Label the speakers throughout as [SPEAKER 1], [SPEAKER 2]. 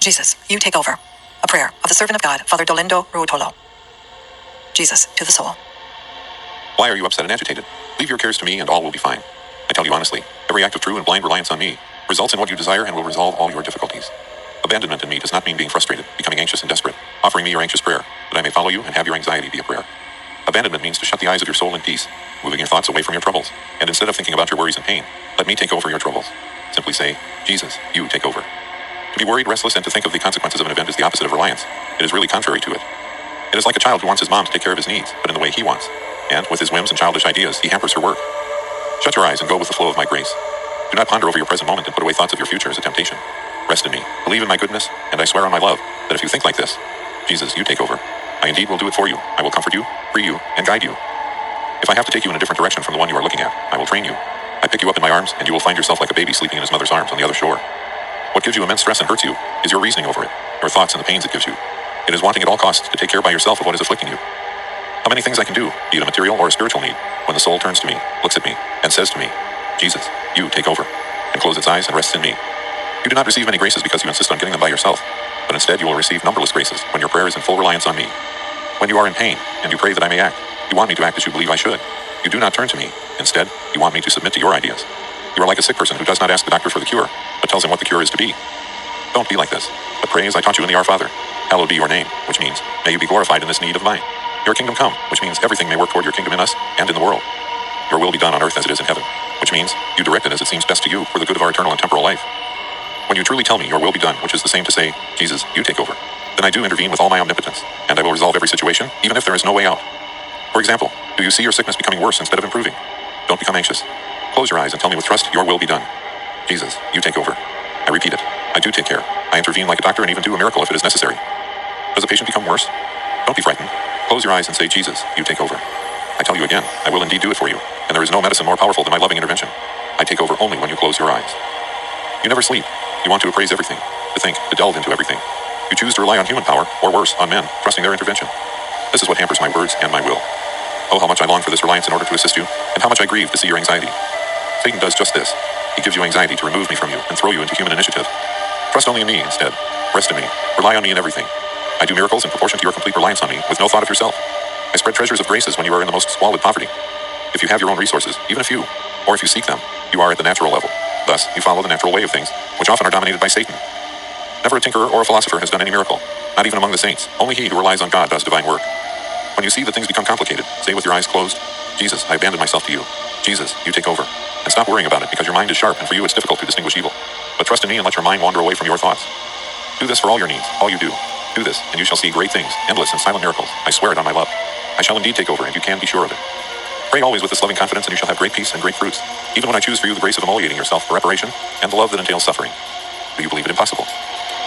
[SPEAKER 1] Jesus, you take over. A prayer of the servant of God, Father Dolindo Ruotolo. Jesus, to the soul.
[SPEAKER 2] Why are you upset and agitated? Leave your cares to me, and all will be fine. I tell you honestly, every act of true and blind reliance on me results in what you desire and will resolve all your difficulties. Abandonment in me does not mean being frustrated, becoming anxious and desperate, offering me your anxious prayer, that I may follow you and have your anxiety be a prayer. Abandonment means to shut the eyes of your soul in peace, moving your thoughts away from your troubles, and instead of thinking about your worries and pain, let me take over your troubles. Simply say, Jesus, you take over. To be worried, restless, and to think of the consequences of an event is the opposite of reliance. It is really contrary to it. It is like a child who wants his mom to take care of his needs, but in the way he wants. And, with his whims and childish ideas, he hampers her work. Shut your eyes and go with the flow of my grace. Do not ponder over your present moment and put away thoughts of your future as a temptation. Rest in me, believe in my goodness, and I swear on my love that if you think like this, Jesus, you take over. I indeed will do it for you. I will comfort you, free you, and guide you. If I have to take you in a different direction from the one you are looking at, I will train you. I pick you up in my arms, and you will find yourself like a baby sleeping in his mother's arms on the other shore. What gives you immense stress and hurts you is your reasoning over it, your thoughts and the pains it gives you. It is wanting at all costs to take care by yourself of what is afflicting you. How many things I can do, be it a material or a spiritual need, when the soul turns to me, looks at me, and says to me, Jesus, you take over, and close its eyes and rests in me. You do not receive many graces because you insist on getting them by yourself, but instead you will receive numberless graces when your prayer is in full reliance on me. When you are in pain, and you pray that I may act, you want me to act as you believe I should. You do not turn to me. Instead, you want me to submit to your ideas. You are like a sick person who does not ask the doctor for the cure, but tells him what the cure is to be. Don't be like this, but pray as I taught you in the Our Father. Hallowed be your name, which means, may you be glorified in this need of mine. Your kingdom come, which means everything may work toward your kingdom in us and in the world. Your will be done on earth as it is in heaven, which means you direct it as it seems best to you for the good of our eternal and temporal life. When you truly tell me your will be done, which is the same to say, Jesus, you take over, then I do intervene with all my omnipotence, and I will resolve every situation, even if there is no way out. For example, do you see your sickness becoming worse instead of improving? Don't become anxious. Close your eyes and tell me with trust, your will be done. Jesus, you take over. I repeat it. I do take care. I intervene like a doctor and even do a miracle if it is necessary. Does the patient become worse? Don't be frightened. Close your eyes and say, Jesus, you take over. I tell you again, I will indeed do it for you, and there is no medicine more powerful than my loving intervention. I take over only when you close your eyes. You never sleep. You want to appraise everything, to think, to delve into everything. You choose to rely on human power, or worse, on men, trusting their intervention. This is what hampers my words and my will. Oh, how much I long for this reliance in order to assist you, and how much I grieve to see your anxiety. Satan does just this. He gives you anxiety to remove me from you and throw you into human initiative. Trust only in me instead. Rest in me. Rely on me in everything. I do miracles in proportion to your complete reliance on me, with no thought of yourself. I spread treasures of graces when you are in the most squalid poverty. If you have your own resources, even a few, or if you seek them, you are at the natural level. Thus, you follow the natural way of things, which often are dominated by Satan. Never a tinkerer or a philosopher has done any miracle, not even among the saints. Only he who relies on God does divine work. When you see that things become complicated, say with your eyes closed, Jesus, I abandon myself to you. Jesus, you take over. And stop worrying about it because your mind is sharp and for you it's difficult to distinguish evil. But trust in me and let your mind wander away from your thoughts. Do this for all your needs, all you do. Do this, and you shall see great things, endless and silent miracles. I swear it on my love. I shall indeed take over, and you can be sure of it. Pray always with this loving confidence, and you shall have great peace and great fruits, even when I choose for you the grace of immolating yourself for reparation and the love that entails suffering. Do you believe it impossible?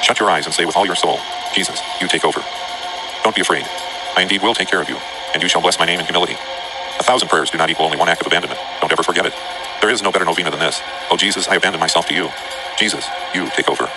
[SPEAKER 2] Shut your eyes and say with all your soul, Jesus, you take over. Don't be afraid. I indeed will take care of you, and you shall bless my name in humility. A thousand prayers do not equal only one act of abandonment. Don't ever forget it. There is no better novena than this. Oh Jesus, I abandon myself to you. Jesus, you take over.